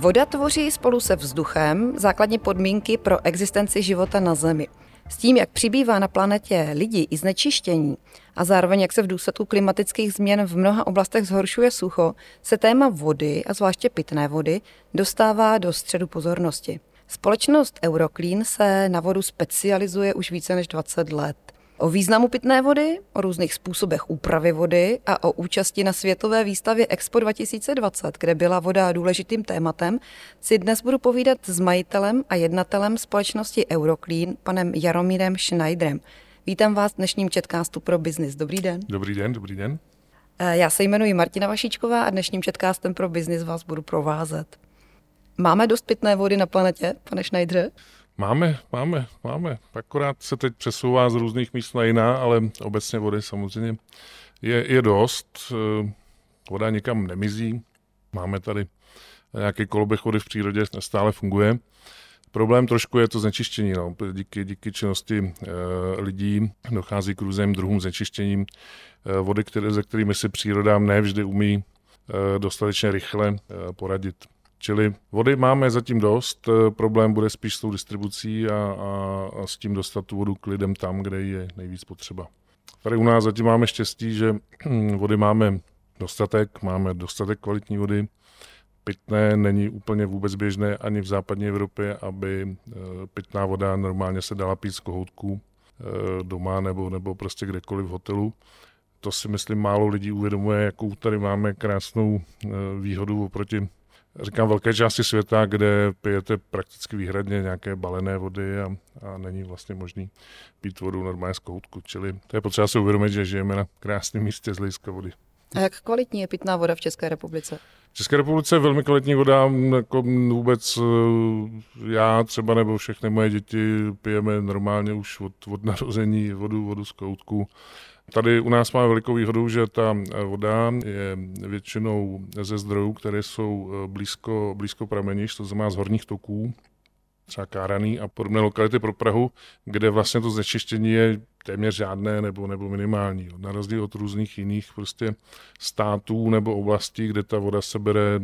Voda tvoří spolu se vzduchem základně podmínky pro existenci života na Zemi. S tím, jak přibývá na planetě lidí i znečištění a zároveň jak se v důsledku klimatických změn v mnoha oblastech zhoršuje sucho, se téma vody a zvláště pitné vody dostává do středu pozornosti. Společnost Euroclean se na vodu specializuje už více než 20 let. O významu pitné vody, o různých způsobech úpravy vody a o účasti na světové výstavě Expo 2020, kde byla voda důležitým tématem, si dnes budu povídat s majitelem a jednatelem společnosti Euroclean, panem Jaromírem Schneiderem. Vítám vás v dnešním Četkástu pro biznis. Dobrý den. Dobrý den, dobrý den. Eh, já se jmenuji Martina Vašičková a dnešním Četkástem pro biznis vás budu provázet. Máme dost pitné vody na planetě, pane Schneidere? Máme, máme, máme. Akorát se teď přesouvá z různých míst na jiná, ale obecně vody samozřejmě je, je dost. Eh, voda nikam nemizí. Máme tady nějaký koloběh vody v přírodě, stále funguje. Problém trošku je to znečištění. No. Díky, díky činnosti e, lidí dochází k různým druhům znečištěním e, vody, které, ze kterými si příroda nevždy umí e, dostatečně rychle e, poradit. Čili vody máme zatím dost, eh, problém bude spíš s tou distribucí a, a, a s tím dostat tu vodu k lidem tam, kde je nejvíc potřeba. Tady u nás zatím máme štěstí, že vody máme dostatek, máme dostatek kvalitní vody. Pitné není úplně vůbec běžné ani v západní Evropě, aby eh, pitná voda normálně se dala pít z kohoutků eh, doma nebo, nebo prostě kdekoliv v hotelu. To si myslím málo lidí uvědomuje, jakou tady máme krásnou výhodu oproti říkám, velké části světa, kde pijete prakticky výhradně nějaké balené vody a, a není vlastně možný pít vodu normálně z kohoutku. Čili to je potřeba si uvědomit, že žijeme na krásném místě z hlediska vody. A jak kvalitní je pitná voda v České republice? V České republice je velmi kvalitní voda, jako vůbec eh, já třeba nebo všechny moje děti pijeme normálně už od, od narození vodu, vodu z koutku. Tady u nás máme velikou výhodu, že ta voda je většinou ze zdrojů, které jsou eh, blízko, blízko pramenišť, to znamená z horních toků, třeba Káraný a podobné lokality pro Prahu, kde vlastně to znečištění je téměř žádné nebo, nebo minimální. Na rozdíl od různých jiných prostě států nebo oblastí, kde ta voda se bere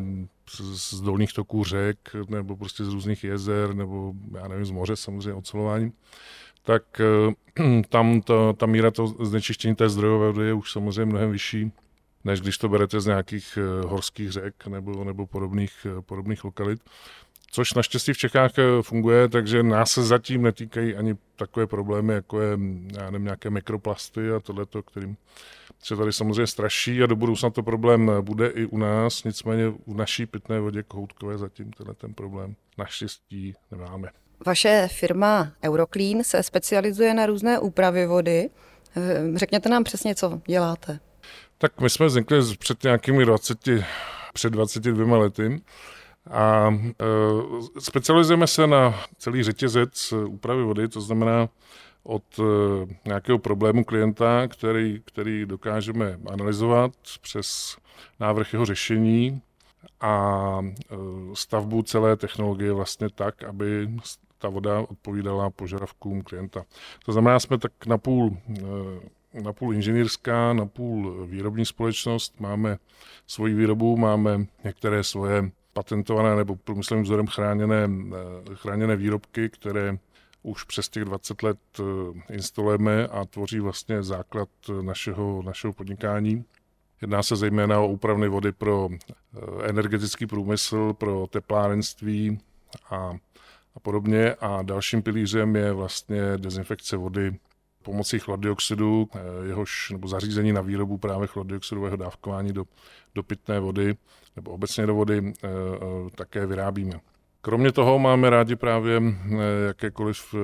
z, z dolních toků řek nebo prostě z různých jezer nebo já nevím, z moře samozřejmě ocelováním, tak eh, tam ta, ta míra toho znečištění té zdrojové vody je už samozřejmě mnohem vyšší, než když to berete z nějakých eh, horských řek nebo, nebo podobných, eh, podobných lokalit. Což naštěstí v Čechách funguje, takže nás se zatím netýkají ani takové problémy, jako je já nevím, nějaké mikroplasty a tohleto, kterým se tady samozřejmě straší a do budoucna to problém bude i u nás, nicméně v naší pitné vodě kohoutkové zatím tenhle ten problém naštěstí nemáme. Vaše firma Euroclean se specializuje na různé úpravy vody. Řekněte nám přesně, co děláte. Tak my jsme vznikli před nějakými 20, před 22 lety a e, specializujeme se na celý řetězec úpravy vody, to znamená od e, nějakého problému klienta, který, který dokážeme analyzovat přes návrh jeho řešení a e, stavbu celé technologie vlastně tak, aby ta voda odpovídala požadavkům klienta. To znamená, jsme tak napůl, eh, napůl inženýrská, napůl výrobní společnost, máme svoji výrobu, máme některé svoje patentované nebo průmyslovým vzorem chráněné, eh, chráněné výrobky, které už přes těch 20 let instalujeme a tvoří vlastně základ našeho, našeho podnikání. Jedná se zejména o úpravny vody pro energetický průmysl, pro teplárenství a a podobně. A dalším pilířem je vlastně dezinfekce vody pomocí chlordioxidu, eh, jehož, nebo zařízení na výrobu právě chlordioxidového dávkování do, do pitné vody nebo obecně do vody e, e, také vyrábíme. Kromě toho máme rádi právě jakékoliv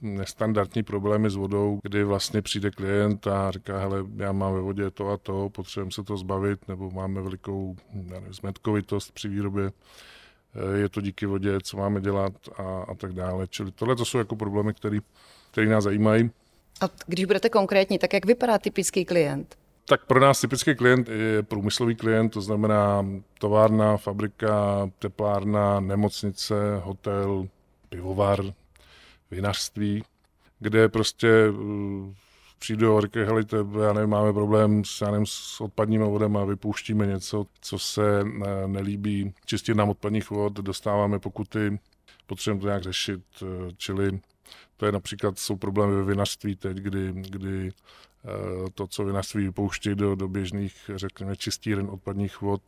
nestandardní problémy s vodou, kdy vlastně přijde klient a říká, hele, já mám ve vodě to a to, potřebujeme se to zbavit, nebo máme velikou nevím, zmetkovitost při výrobě Eh, je to díky vodě, co máme dělat a, a tak dále. Čili tohle to jsou jako problémy, které nás zajímají. A když budete konkrétní, tak jak vypadá typický klient? Tak pro nás typický klient je průmyslový klient, to znamená továrna, fabrika, teplárna, nemocnice, hotel, pivovar, vinařství, kde prostě eh, přijdu a říkají, hele, to, já nevím, máme problém s, já nevím, s odpadními vodami a vypouštíme něco, co se eh, nelíbí. Čistírnám odpadních vod, dostáváme pokuty, potřebujeme to nějak řešit, eh, čili to je například, jsou problémy ve vinařství teď, kdy, kdy to, co vinařství vypouští do, do běžných, řekněme, čistíren odpadních vod,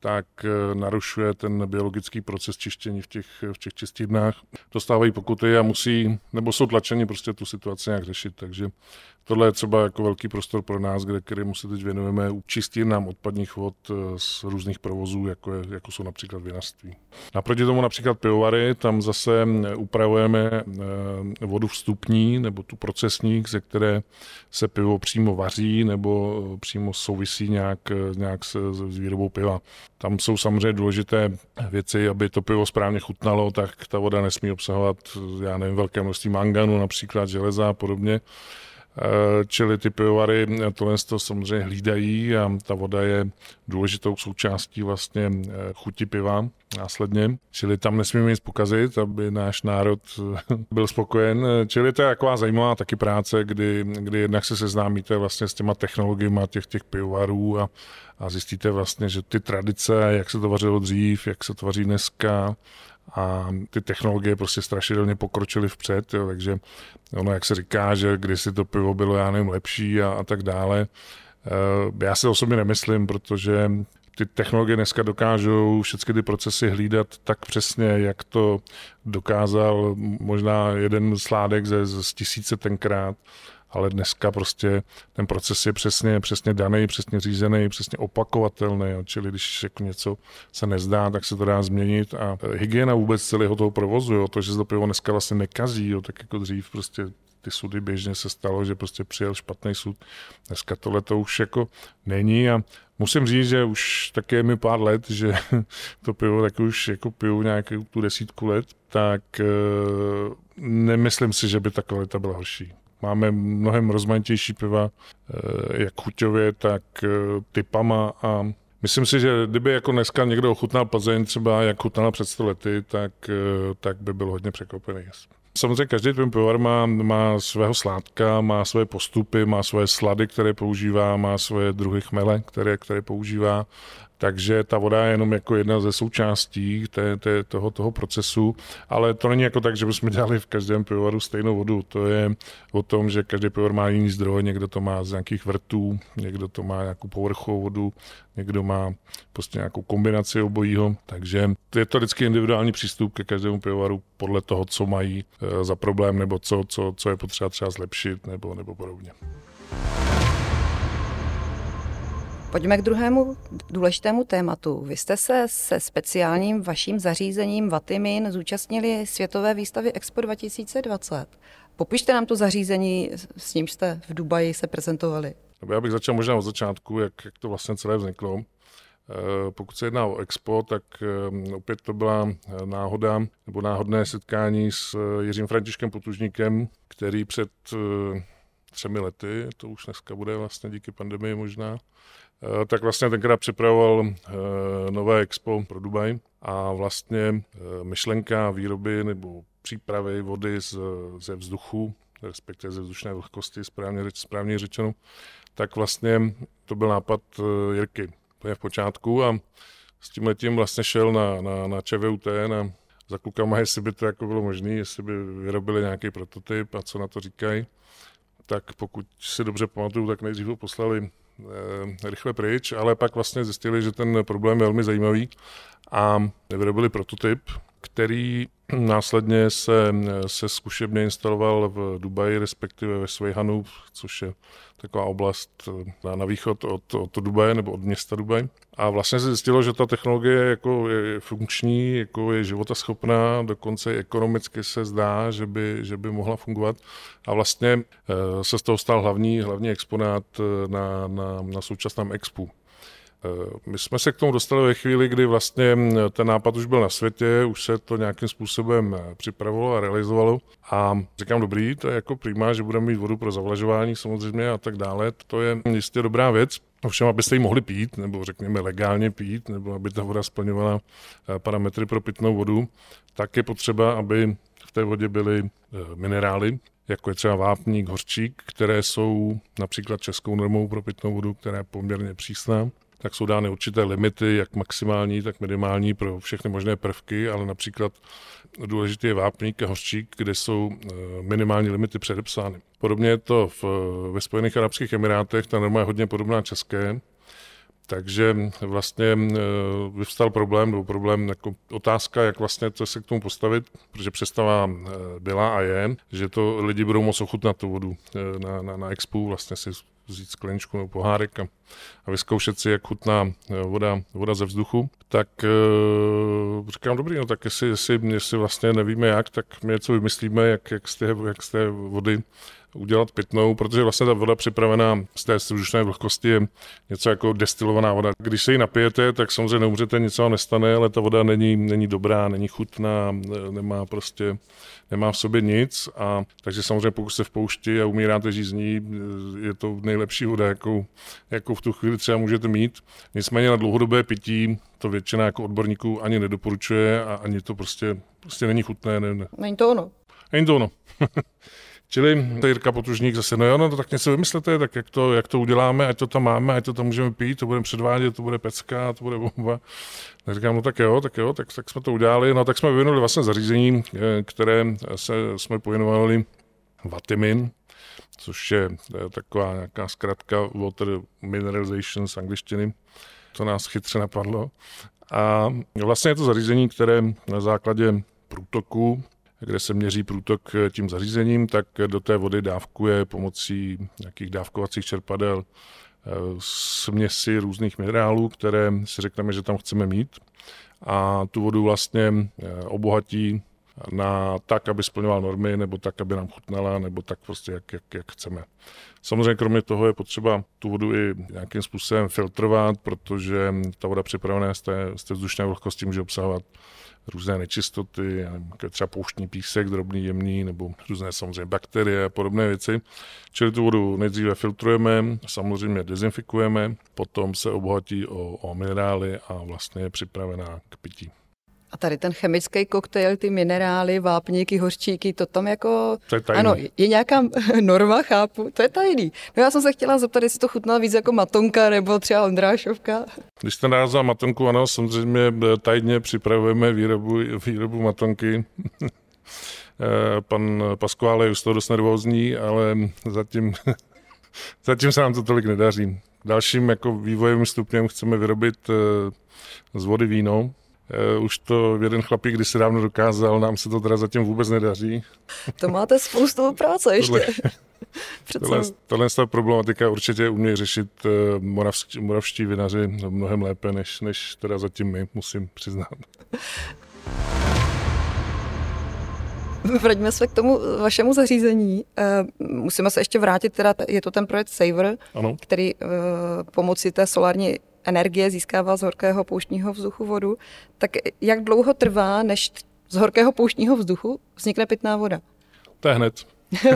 tak eh, narušuje ten biologický proces čištění v těch, v těch čistírnách. Dostávají pokuty a musí, nebo jsou tlačeni prostě tu situaci nějak řešit. Takže tohle je třeba jako velký prostor pro nás, kde, kterému se teď věnujeme u čistírnám odpadních vod eh, z různých provozů, jako, je, jako jsou například vinařství. Naproti tomu například pivovary, tam zase eh, upravujeme vodu vstupní nebo tu procesní, ze které se pivo přímo vaří nebo přímo souvisí nějak, nějak s, s výrobou piva. Tam jsou samozřejmě důležité věci, aby to pivo správně chutnalo, tak ta voda nesmí obsahovat, já nevím, velké množství manganu, například železa a podobně. Eh, čili ty pivovary tohle to samozřejmě hlídají a ta voda je důležitou součástí vlastně eh, chuti piva následně. Čili tam nesmíme nic pokazit, aby náš národ eh, byl spokojen. Čili to je taková zajímavá taky práce, kdy, kdy jednak se seznámíte vlastně s těma technologiemi těch, těch pivovarů a, a zjistíte vlastně, že ty tradice, jak se to vařilo dřív, jak se to vaří dneska, a ty technologie prostě strašidelně pokročily vpřed, jo, takže ono, jak se říká, že kdysi to pivo bylo, já nevím, lepší a, a tak dále. E, já si osobně nemyslím, protože ty technologie dneska dokážou všechny ty procesy hlídat tak přesně, jak to dokázal možná jeden sládek ze, z tisíce tenkrát ale dneska prostě ten proces je přesně, přesně daný, přesně řízený, přesně opakovatelný, jo. čili když jako něco se nezdá, tak se to dá změnit a hygiena vůbec celého toho provozu, jo. to, že se to pivo dneska vlastně nekazí, jo, tak jako dřív prostě ty sudy běžně se stalo, že prostě přijel špatný sud. Dneska tohle to už jako není a musím říct, že už taky je mi pár let, že to pivo tak už jako piju nějakou tu desítku let, tak uh, nemyslím si, že by ta kvalita byla horší. Máme mnohem rozmanitější piva, eh, jak chuťově, tak eh, typama a Myslím si, že kdyby jako dneska někdo ochutnal Plzeň třeba, jak chutnala před 100 lety, tak, eh, tak by byl hodně překvapený. Samozřejmě každý ten pivovar má, má svého sládka, má své postupy, má svoje slady, které používá, má svoje druhy chmele, které, které používá takže ta voda je jenom jako jedna ze součástí té, té, toho, toho procesu, ale to není jako tak, že bychom dělali v každém pivovaru stejnou vodu. To je o tom, že každý pivovar má jiný zdroj, někdo to má z nějakých vrtů, někdo to má nějakou povrchovou vodu, někdo má prostě nějakou kombinaci obojího, takže je to vždycky individuální přístup ke každému pivovaru podle toho, co mají eh, za problém, nebo co, co, co je potřeba třeba zlepšit, nebo, nebo podobně. Pojďme k druhému důležitému tématu. Vy jste se se speciálním vaším zařízením Vatimin zúčastnili Světové výstavy Expo 2020. Popište nám to zařízení, s ním jste v Dubaji se prezentovali. Já bych začal možná od začátku, jak, jak to vlastně celé vzniklo. Eh, pokud se jedná o Expo, tak eh, opět to byla náhoda nebo náhodné setkání s eh, Jiřím Františkem Potužníkem, který před třemi lety, to už dneska bude vlastně díky pandemii možná, Eh, tak vlastně tenkrát připravoval eh, nové expo pro Dubaj a vlastně eh, myšlenka výroby nebo přípravy vody z, ze vzduchu, respektive ze vzdušné vlhkosti, správně, správně řečeno, tak vlastně to byl nápad Jirky je v počátku a s tím letím vlastně šel na, na, na ČVUT, na, za klukama, jestli by to jako bylo možné, jestli by vyrobili nějaký prototyp a co na to říkají. Tak pokud si dobře pamatuju, tak nejdřív ho poslali Eh, rychle pryč, ale pak vlastně zjistili, že ten problém je velmi zajímavý a vyrobili prototyp, který následně se, se zkušebně instaloval v Dubaji, respektive ve Svejhanu, což je taková oblast na, na východ od, od Dubaje nebo od města Dubaj. A vlastně se zjistilo, že ta technologie jako je funkční, jako je životaschopná, dokonce ekonomicky se zdá, že by, že by mohla fungovat. A vlastně eh, se z toho stal hlavní, hlavní exponát eh, na, na, na současném expu. My jsme se k tomu dostali ve chvíli, kdy vlastně ten nápad už byl na světě, už se to nějakým způsobem připravovalo a realizovalo. A říkám, dobrý, to je jako prima, že budeme mít vodu pro zavlažování samozřejmě a tak dále. To je jistě dobrá věc. Ovšem, abyste ji mohli pít, nebo řekněme legálně pít, nebo aby ta voda splňovala eh, parametry pro pitnou vodu, tak je potřeba, aby v té vodě byly eh, minerály. jako je třeba vápník, horčík, které jsou například českou normou pro pitnou vodu, která je poměrně přísná tak jsou dány určité limity, jak maximální, tak minimální pro všechny možné prvky, ale například důležitý je vápník a hořčík, kde jsou eh, minimální limity předepsány. Podobně je to v, ve Spojených Arabských Emirátech, ta norma je hodně podobná české, takže vlastně eh, vyvstal problém, nebo problém jako otázka, jak vlastně to se k tomu postavit, protože představa eh, byla a je, že to lidi budou moc ochutnat tu vodu na, na, na expu, vlastně si vzít skleničku nebo pohárek a, a vyzkoušet si, jak chutná eh, voda, voda ze vzduchu, tak uh, říkám, dobrý, no tak jestli, jestli, jestli vlastně nevíme jak, tak my něco vymyslíme, jak, jak, z té, jak z té vody udělat pitnou, protože vlastně ta voda připravená z té vzdušné vlhkosti je něco jako destilovaná voda. Když se ji napijete, tak samozřejmě neumřete, nic se nestane, ale ta voda není, není dobrá, není chutná, nemá prostě nemá v sobě nic a takže samozřejmě pokud se v poušti a umíráte žízní, je to nejlepší voda, jakou, jakou v tu chvíli třeba můžete mít. Nicméně na dlouhodobé pití to většina jako odborníků ani nedoporučuje a ani to prostě, prostě není chutné. Ne, ne. Není to ono. Není to ono. Čili Jirka Potružník zase, no jo, no to tak něco vymyslete, tak jak to, jak to uděláme, ať to tam máme, ať to tam můžeme pít, to budeme předvádět, to bude pecka, to bude bomba. Tak říkám, no tak jo, tak jo, tak, tak jsme to udělali, no tak jsme vyvinuli vlastně zařízení, eh, které se, jsme pojmenovali Vatimin, což je eh, taková nějaká zkratka Water Mineralization z angličtiny, to nás chytře napadlo. A vlastně je to zařízení, které na základě průtoku kde se měří průtok tím zařízením, tak do té vody dávkuje pomocí nějakých dávkovacích čerpadel eh, směsi různých minerálů, které si řekneme, že tam chceme mít. A tu vodu vlastně eh, obohatí na tak, aby splňoval normy, nebo tak, aby nám chutnala, nebo tak prostě, jak, jak, jak chceme. Samozřejmě kromě toho je potřeba tu vodu i nějakým způsobem filtrovat, protože ta voda připravená z té, z té vzdušné vlhkosti může obsahovat různé nečistoty, třeba pouštní písek, drobný, jemný, nebo různé samozřejmě bakterie a podobné věci. Čili tu vodu nejdříve filtrujeme, samozřejmě dezinfikujeme, potom se obohatí o, o minerály a vlastně je připravená k pití. A tady ten chemický koktejl, ty minerály, vápníky, hořčíky, to tam jako... To je tajný. Ano, je nějaká norma, chápu, to je tajný. No já jsem se chtěla zeptat, jestli to chutná víc jako matonka nebo třeba Ondrášovka. Když jste názval matonku, ano, samozřejmě eh, tajně připravujeme výrobu, výrobu matonky. Eh, pan Pasquale je už to dost nervózní, ale zatím, zatím se nám to tolik nedaří. Dalším jako vývojem stupněm chceme vyrobit eh, z vody víno, už to jeden chlapík když se dávno dokázal, nám se to teda zatím vůbec nedaří. To máte spoustu práce ještě. Tohle, tohle, tohle problematika určitě umějí řešit uh, moravští, moravští vinaři mnohem lépe, než, než teda zatím my, musím přiznat. Vraťme se k tomu vašemu zařízení. Musíme se ještě vrátit, teda je to ten projekt Saver, ano. který pomocí té solární energie získává z horkého pouštního vzduchu vodu, tak jak dlouho trvá, než z horkého pouštního vzduchu vznikne pitná voda? To je hned.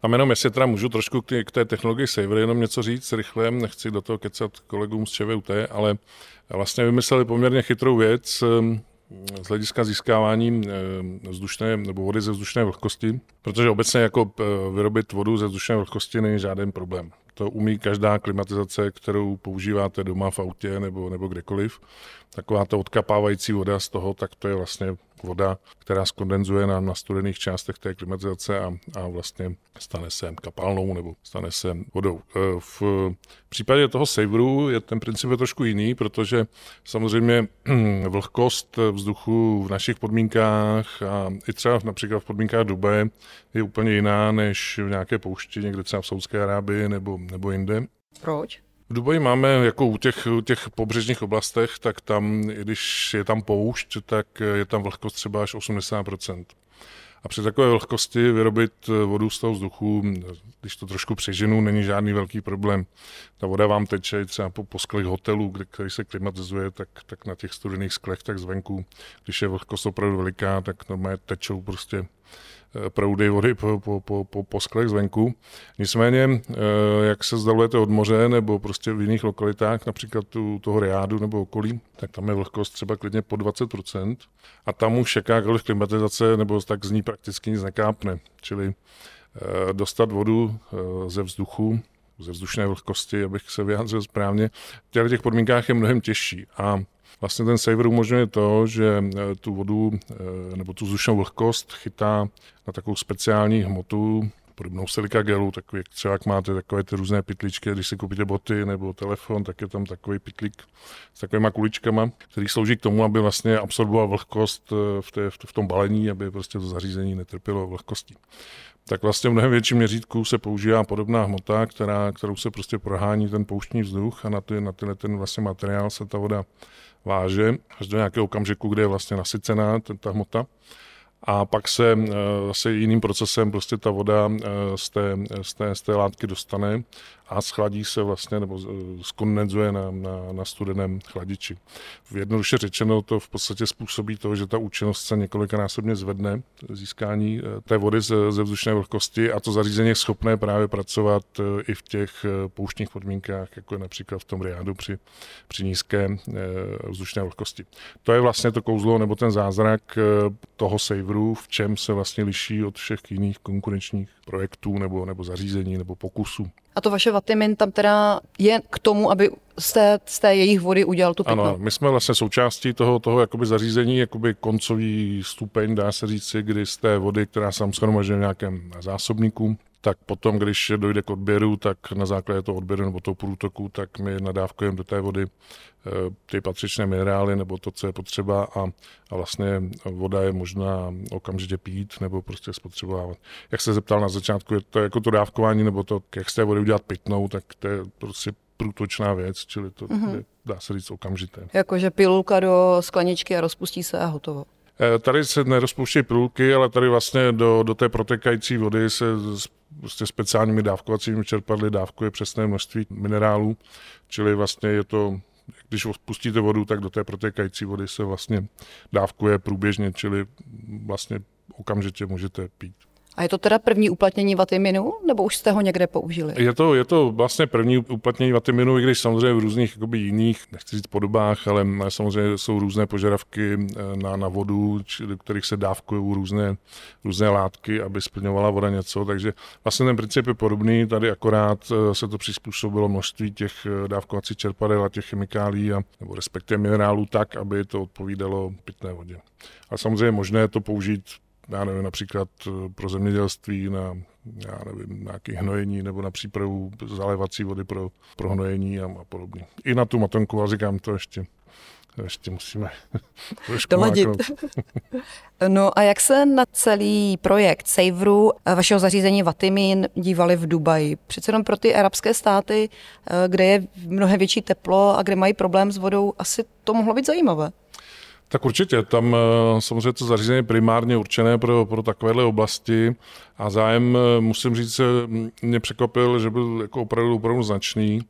Tam jenom, jestli teda můžu trošku k té technologii Saver jenom něco říct rychle, nechci do toho kecat kolegům z ČVUT, ale vlastně vymysleli poměrně chytrou věc ehm, z hlediska získávání ehm, vzdušné nebo vody ze vzdušné vlhkosti, protože obecně jako eh, vyrobit vodu ze vzdušné vlhkosti není žádný problém. To umí každá klimatizace, kterou používáte doma v autě nebo, nebo kdekoliv. Taková ta odkapávající voda z toho, tak to je vlastně voda, která skondenzuje na, na studených částech té klimatizace a, a vlastně stane se kapalnou nebo stane se vodou. E, v případě toho saveru je ten princip je trošku jiný, protože samozřejmě vlhkost vzduchu v našich podmínkách a i třeba například v podmínkách Dubaje je úplně jiná než v nějaké poušti někde třeba v Saudské Arábii nebo, nebo jinde. Proč? V Dubaji máme jako u těch, u těch pobřežních oblastech, tak tam, když je tam poušť, tak je tam vlhkost třeba až 80%. A při takové vlhkosti vyrobit vodu z toho vzduchu, když to trošku přeženu, není žádný velký problém. Ta voda vám teče třeba po, po sklech hotelů, kde, který se klimatizuje, tak, tak na těch studených sklech, tak zvenku, když je vlhkost opravdu veliká, tak normálně tečou prostě proudy vody po, po, po, po, po sklech zvenku. Nicméně, eh, jak se zdalujete od moře nebo prostě v jiných lokalitách, například u toho Riádu nebo okolí, tak tam je vlhkost třeba klidně po 20% a tam už jakákoliv klimatizace nebo tak z ní prakticky nic nekápne. Čili eh, dostat vodu ze vzduchu, ze vzdušné vlhkosti, abych se vyjádřil správně, v těch podmínkách je mnohem těžší. A Vlastně ten saver umožňuje to, že eh, tu vodu eh, nebo tu vzdušnou vlhkost chytá na takovou speciální hmotu, podobnou silika gelu, takový, jak třeba jak máte takové ty různé pytličky, když si koupíte boty nebo telefon, tak je tam takový pytlík s takovýma kuličkama, který slouží k tomu, aby vlastně absorboval vlhkost eh, v, té, v tom balení, aby prostě to zařízení netrpělo vlhkostí. Tak vlastně v mnohem větším měřítku se používá podobná hmota, která, kterou se prostě prohání ten pouštní vzduch a na, ty, na tyhle ten vlastně materiál se ta voda váže až do nějakého okamžiku, kde je vlastně nasycená ta hmota. A pak se eh, zase jiným procesem prostě ta voda eh, z té, z té, z té látky dostane a schladí se vlastně nebo skondenzuje na, na, na studeném chladiči. V jednoduše řečeno to v podstatě způsobí to, že ta účinnost se několikanásobně zvedne získání eh, té vody ze, ze vzdušné vlhkosti a to zařízení je schopné právě pracovat i v těch pouštních podmínkách, jako je například v tom riádu při, při nízké vzdušné vlhkosti. To je vlastně to kouzlo nebo ten zázrak toho saveru, v čem se vlastně liší od všech jiných konkurenčních projektů nebo, nebo zařízení nebo pokusů. A to vaše Vatimin tam teda je k tomu, aby z té, z té jejich vody udělal tu pitnou? Ano, my jsme vlastně součástí toho, toho jakoby zařízení, jakoby koncový stupeň, dá se říci, kdy z té vody, která se shromažďuje v nějakém zásobníku, tak potom, když dojde k odběru, tak na základě toho odběru nebo toho průtoku, tak my nadávkujeme do té vody eh, ty patřičné minerály nebo to, co je potřeba a, a vlastně voda je možná okamžitě pít nebo prostě spotřebovávat. Jak se zeptal na začátku, je to jako to dávkování nebo to, jak z té vody udělat pitnou, tak to je prostě průtočná věc, čili to mm-hmm. je, dá se říct okamžité. Jakože pilulka do skleničky a rozpustí se a hotovo. Eh, tady se nerozpouštějí pilulky, ale tady vlastně do, do té protekající vody se prostě speciálními dávkovacími čerpadly dávkuje přesné množství minerálů, čili vlastně je to, když pustíte vodu, tak do té protékající vody se vlastně dávkuje průběžně, čili vlastně okamžitě můžete pít. A je to teda první uplatnění vatiminu, nebo už jste ho někde použili? Je to, je to vlastně první uplatnění vatiminu, i když samozřejmě v různých jakoby, jiných, nechci říct podobách, ale samozřejmě jsou různé požadavky eh, na, na vodu, či, do kterých se dávkují různé, různé látky, aby splňovala voda něco. Takže vlastně ten princip je podobný, tady akorát eh, se to přizpůsobilo množství těch eh, dávkovacích čerpadel a těch chemikálí, a, nebo respektive minerálů tak, aby to odpovídalo pitné vodě. A samozřejmě je možné to použít já nevím, například eh, pro zemědělství na já nevím, nějaké hnojení nebo na přípravu zalévací vody pro, pro hnojení a, a podobně. I na tu matonku, ale říkám, to ještě ještě musíme doladit. no a jak se na celý projekt Saveru eh, vašeho zařízení Vatimin dívali v Dubaji? Přece jenom pro ty arabské státy, eh, kde je mnohem větší teplo a kde mají problém s vodou, asi to mohlo být zajímavé. Tak určitě, tam eh, samozřejmě to zařízení primárně určené pro, pro takovéhle oblasti a zájem, eh, musím říct, mě překvapil, že byl jako opravdu, opravdu značný.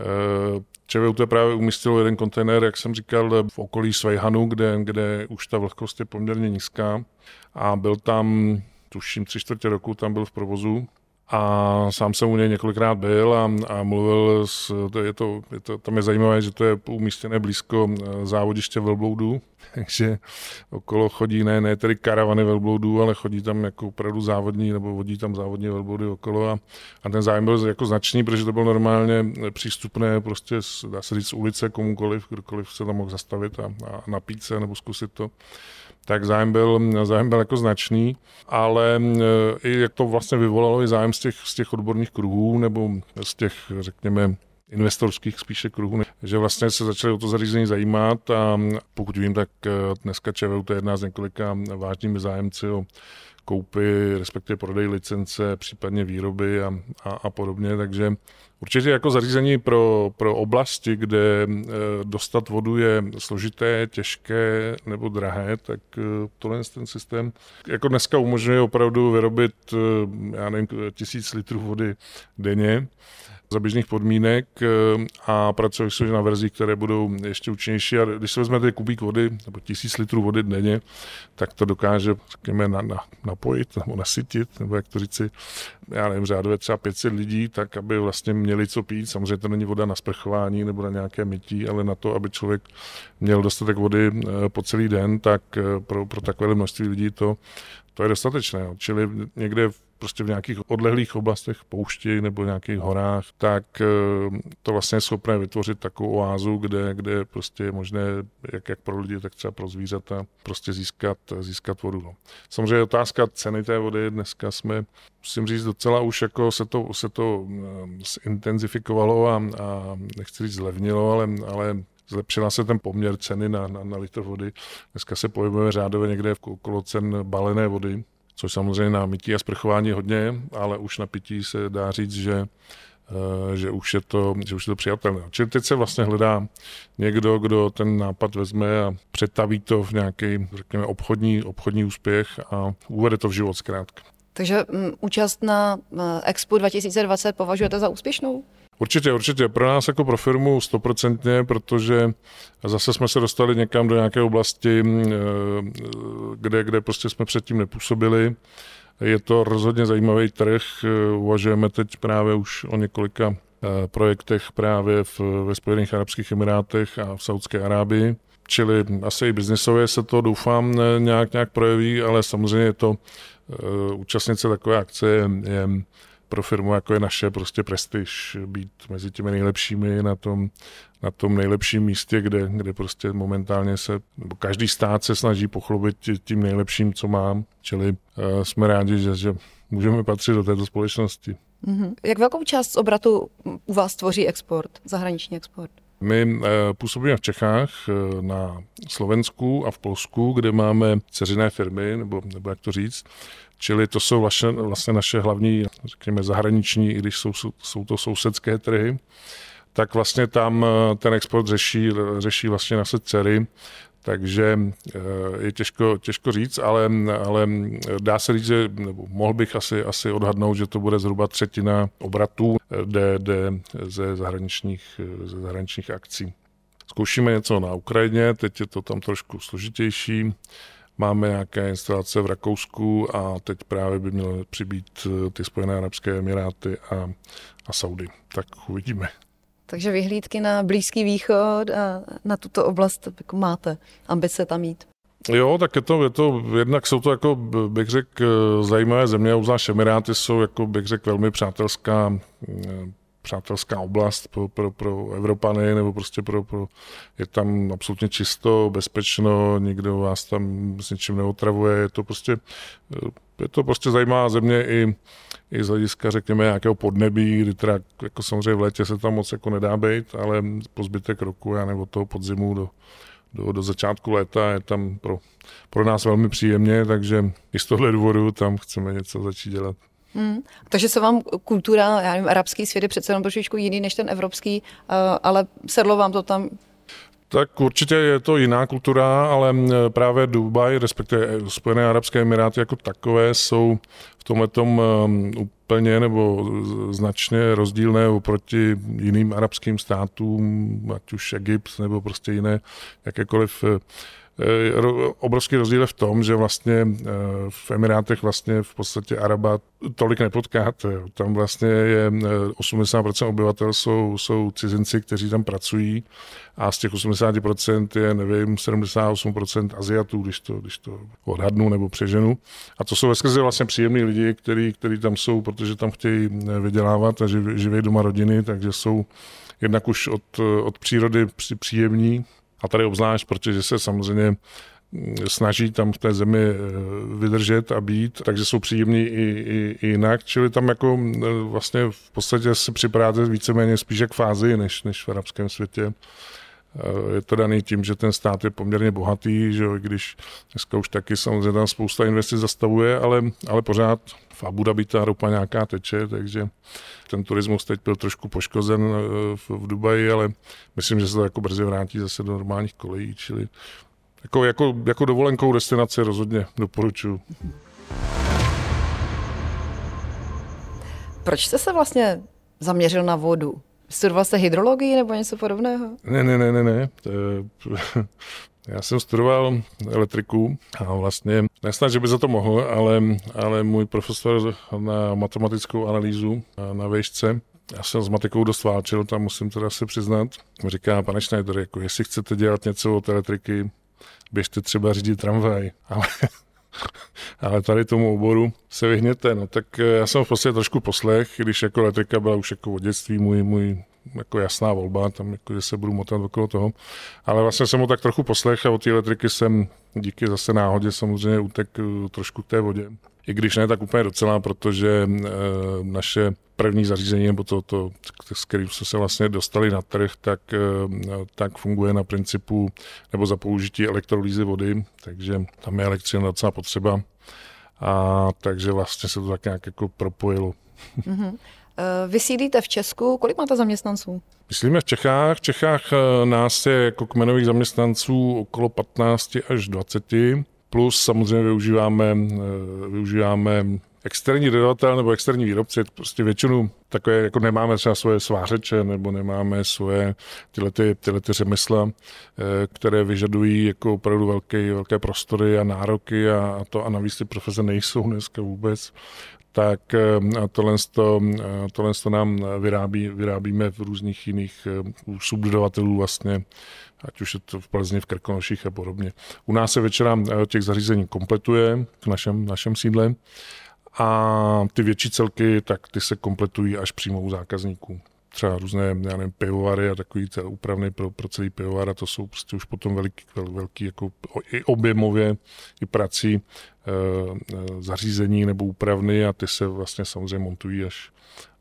Eh, ČVUT právě umístil jeden kontejner, jak jsem říkal, v okolí Svejhanu, kde, kde už ta vlhkost je poměrně nízká a byl tam, tuším, tři čtvrtě roku tam byl v provozu a sám jsem u něj několikrát byl a, a mluvil s, to je to, je to, tam je zajímavé, že to je umístěné blízko závodiště velbloudů, takže okolo chodí ne, ne tedy karavany velbloudů, ale chodí tam jako opravdu závodní, nebo vodí tam závodní velbloudy okolo a, a ten zájem byl jako značný, protože to bylo normálně přístupné prostě, dá se říct, z ulice komukoliv, kdokoliv se tam mohl zastavit a, a napít se nebo zkusit to. Tak zájem byl, zájem byl jako značný, ale e, i jak to vlastně vyvolalo i zájem z těch, z těch odborných kruhů nebo z těch, řekněme, investorských spíše kruhů, že vlastně se začali o to zařízení zajímat a pokud vím, tak e, dneska ČVU to je jedna z několika vážnými zájemci o koupy, respektive prodej licence, případně výroby a, a, a podobně. Takže určitě jako zařízení pro, pro oblasti, kde e, dostat vodu je složité, těžké nebo drahé, tak e, tohle ten systém jako dneska umožňuje opravdu vyrobit, já nevím, tisíc litrů vody denně za běžných podmínek eh, a pracuje se na verzích, které budou ještě účinnější. A když se vezmete kubík vody, nebo tisíc litrů vody denně, tak to dokáže, řekněme, na, na, napojit nebo nasytit, nebo jak to říci, já nevím, řádově třeba 500 lidí, tak aby vlastně měli co pít. Samozřejmě to není voda na sprchování nebo na nějaké mytí, ale na to, aby člověk měl dostatek vody eh, po celý den, tak eh, pro, pro takové množství lidí to, to je dostatečné. Čili někde prostě v nějakých odlehlých oblastech poušti nebo nějakých horách, tak eh, to vlastně je schopné vytvořit takovou oázu, kde, kde prostě je možné, jak, jak pro lidi, tak třeba pro zvířata, prostě získat, získat vodu. No. Samozřejmě otázka ceny té vody, dneska jsme, musím říct, docela už jako se to, se to zintenzifikovalo a, a nechci říct zlevnilo, ale, ale zlepšila se ten poměr ceny na, na, na litr vody. Dneska se pohybujeme řádově někde v okolo cen balené vody, což samozřejmě na mytí a sprchování hodně, ale už na pití se dá říct, že eh, že už je to, že už je to přijatelné. Čili teď se vlastně hledá někdo, kdo ten nápad vezme a přetaví to v nějaký, řekněme, obchodní, obchodní úspěch a uvede to v život zkrátka. Takže um, účast na uh, Expo 2020 považujete za úspěšnou? Určitě, určitě. Pro nás jako pro firmu stoprocentně, protože zase jsme se dostali někam do nějaké oblasti, eh, kde, kde prostě jsme předtím nepůsobili. Je to rozhodně zajímavý trh. Uvažujeme teď právě už o několika eh, projektech právě v, ve Spojených Arabských Emirátech a v Saudské Arábii. Čili asi i biznisově se to doufám nějak, nějak projeví, ale samozřejmě je to uh, účastnice takové akce je, je pro firmu, jako je naše, prostě prestiž, být mezi těmi nejlepšími na tom, na tom nejlepším místě, kde, kde prostě momentálně se, nebo každý stát se snaží pochlubit tím nejlepším, co mám, čili uh, jsme rádi, že, že můžeme patřit do této společnosti. Mm-hmm. Jak velkou část z obratu u vás tvoří export, zahraniční export? My uh, působíme v Čechách, uh, na Slovensku a v Polsku, kde máme ceřiné firmy, nebo, nebo jak to říct, Čili to jsou vlastně, vlastně naše hlavní, řekněme, zahraniční, i když jsou, jsou to sousedské trhy, tak vlastně tam eh, ten export řeší, řeší vlastně naše dcery, takže eh, je těžko, těžko říct, ale, ale dá se říct, že nebo mohl bych asi, asi odhadnout, že to bude zhruba třetina obratů eh, jde, jde ze, zahraničních, ze zahraničních akcí. Zkoušíme něco na Ukrajině, teď je to tam trošku složitější. Máme nějaké instalace v Rakousku a teď právě by měly přibít eh, ty Spojené Arabské Emiráty a, a Saudy. Tak uvidíme. Takže vyhlídky na Blízký východ a na tuto oblast jako máte ambice tam jít. Jo, tak je to, je to, jednak jsou to, jako bych řekl, zajímavé země, obzvlášť Emiráty jsou, jako bych řekl, velmi přátelská eh, přátelská oblast pro, pro, pro Evropany, nebo prostě pro, pro, je tam absolutně čisto, bezpečno, nikdo vás tam s ničím neotravuje, je to prostě, je to prostě zajímavá země i, i z hlediska, řekněme, nějakého podnebí, kdy teda jako samozřejmě v létě se tam moc jako nedá být, ale po zbytek roku, já nebo toho podzimu do, do, do začátku léta je tam pro, pro nás velmi příjemně, takže i z tohle důvodu tam chceme něco začít dělat. Hmm. Takže se vám kultura, já nevím, arabský svět je přece jenom trošičku jiný než ten evropský, uh, ale sedlo vám to tam tak určitě je to jiná kultura, ale právě Dubaj, respektive Spojené arabské emiráty jako takové jsou v tomhle tom úplně nebo značně rozdílné oproti jiným arabským státům, ať už Egypt nebo prostě jiné jakékoliv Eh, obrovský rozdíl je v tom, že vlastně eh, v Emirátech vlastně v podstatě Araba tolik nepotkáte. Tam vlastně je 80% eh, obyvatel jsou, jsou cizinci, kteří tam pracují a z těch 80% je, nevím, 78% Aziatů, když to, když to odhadnu nebo přeženu. A to jsou ve vlastně příjemní lidi, kteří, kteří tam jsou, protože tam chtějí vydělávat a živí doma rodiny, takže jsou jednak už od, od přírody příjemní, a tady obzvlášť, protože se samozřejmě mm, snaží tam v té zemi eh, vydržet a být, takže jsou příjemní i, i, i jinak, čili tam jako eh, vlastně v podstatě si připadáte víceméně spíš jak fázi, než, než v arabském světě. Eh, je to daný tím, že ten stát je poměrně bohatý, že jo, i když dneska už taky samozřejmě tam spousta investic zastavuje, ale, ale pořád v Abu Dhabi ta ropa nějaká teče, takže ten turismus teď byl trošku poškozen eh, v, v Dubaji, ale myslím, že se to jako brzy vrátí zase do normálních kolejí, čili jako, jako, jako dovolenkou destinaci rozhodně doporučuji. Proč jste se vlastně zaměřil na vodu? Studoval jste hydrologii nebo něco podobného? Ne, ne, ne, ne, ne. Já jsem studoval elektriku a vlastně, nesnad, že by za to mohl, ale, ale můj profesor na matematickou analýzu na vejšce, já jsem s matikou dost válčil, tam musím teda se přiznat. Říká, pane Schneider, jako jestli chcete dělat něco od elektriky, běžte třeba řídit tramvaj. Ale ale tady tomu oboru se vyhněte. No, tak eh, já jsem v podstatě trošku poslech, když jako elektrika byla už jako od dětství můj, můj jako jasná volba, tam jako, že se budu motat okolo toho. Ale vlastně jsem ho tak trochu poslech a od té elektriky jsem díky zase náhodě samozřejmě utek eh, trošku k té vodě. I když ne tak úplně docela, protože e, naše první zařízení, nebo to, to s kterým jsme se vlastně dostali na trh, tak, e, tak funguje na principu nebo za použití elektrolýzy vody, takže tam je elektřina docela potřeba. A takže vlastně se to tak nějak jako propojilo. Mm-hmm. Vy sídlíte v Česku, kolik máte zaměstnanců? Myslíme v Čechách. V Čechách nás je jako kmenových zaměstnanců okolo 15 až 20. Plus samozřejmě využíváme, eh, využíváme externí dodavatel nebo externí výrobci, prostě většinu takové, jako nemáme třeba svoje svářeče nebo nemáme svoje tyhle, ty, tyhle ty řemesla, eh, které vyžadují jako opravdu velké, velké prostory a nároky a, a to a navíc ty profese nejsou dneska vůbec tak eh, tohle, to, tohle to nám vyrábí, vyrábíme v různých jiných subdodavatelů vlastně ať už je to v Plzni, v Krkonoších a podobně. U nás se eh, těch zařízení kompletuje v našem, našem sídle a ty větší celky, tak ty se kompletují až přímo u zákazníků. Třeba různé, já nevím, pivovary a takový úpravny pro, pro celý pivovar a to jsou prostě už potom veliký, velký jako i objemově i prací e, zařízení nebo úpravny a ty se vlastně samozřejmě montují až,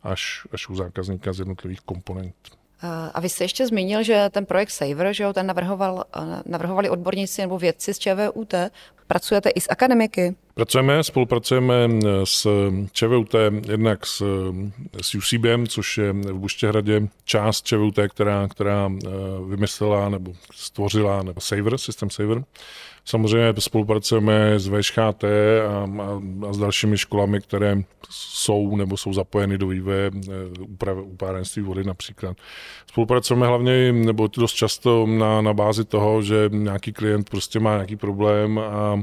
až, až u zákazníka z jednotlivých komponent. Eh, a vy jste ještě zmínil, že ten projekt Saver, že jo, ten navrhoval, navrhovali odborníci nebo vědci z ČVUT. Pracujete i s akademiky? Pracujeme, spolupracujeme eh, s ČVUT, jednak s, s UCBM, což je v Buštěhradě část ČVUT, která, která vymyslela nebo stvořila nebo Saver, systém Saver. Samozřejmě spolupracujeme s VŠHT a, a, a s dalšími školami, které jsou nebo jsou zapojeny do vývoje upárenství vody například. Spolupracujeme hlavně nebo dost často na, na bázi toho, že nějaký klient prostě má nějaký problém a,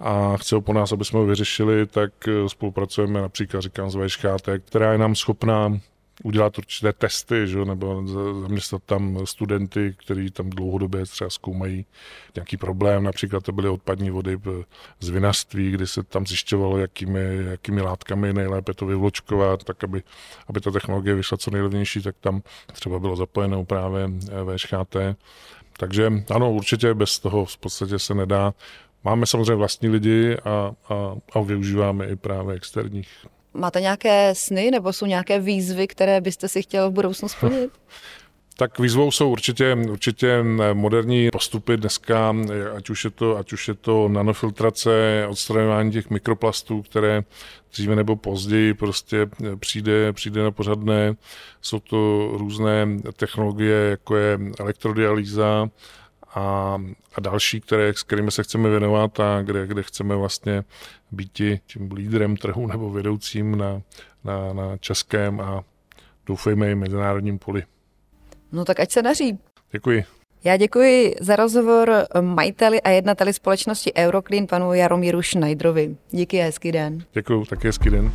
a chce ho po nás, aby jsme ho vyřešili, tak spolupracujeme například, říkám, s VŠHT, která je nám schopná udělat určité testy, že? nebo zaměstnat tam studenty, kteří tam dlouhodobě třeba zkoumají nějaký problém. Například to byly odpadní vody z vinařství, kdy se tam zjišťovalo, jakými, jakými látkami nejlépe to vyvločkovat, tak aby, aby ta technologie vyšla co nejlevnější, tak tam třeba bylo zapojeno právě VŠHT. Takže ano, určitě bez toho v podstatě se nedá. Máme samozřejmě vlastní lidi a, a, a využíváme i právě externích Máte nějaké sny nebo jsou nějaké výzvy, které byste si chtěl v budoucnu splnit? Tak výzvou jsou určitě, určitě moderní postupy dneska, ať už je to, ať už je to nanofiltrace, odstraňování těch mikroplastů, které dříve nebo později prostě přijde, přijde na pořadné. Jsou to různé technologie, jako je elektrodialýza, a, a další, které, s kterými se chceme věnovat a kde, kde chceme vlastně být tím lídrem trhu nebo vedoucím na, na, na českém a doufejme i mezinárodním poli. No tak ať se daří. Děkuji. Já děkuji za rozhovor majiteli a jednateli společnosti Euroclean panu Jaromíru Schneiderovi. Díky a hezký den. Děkuji, taky hezký den.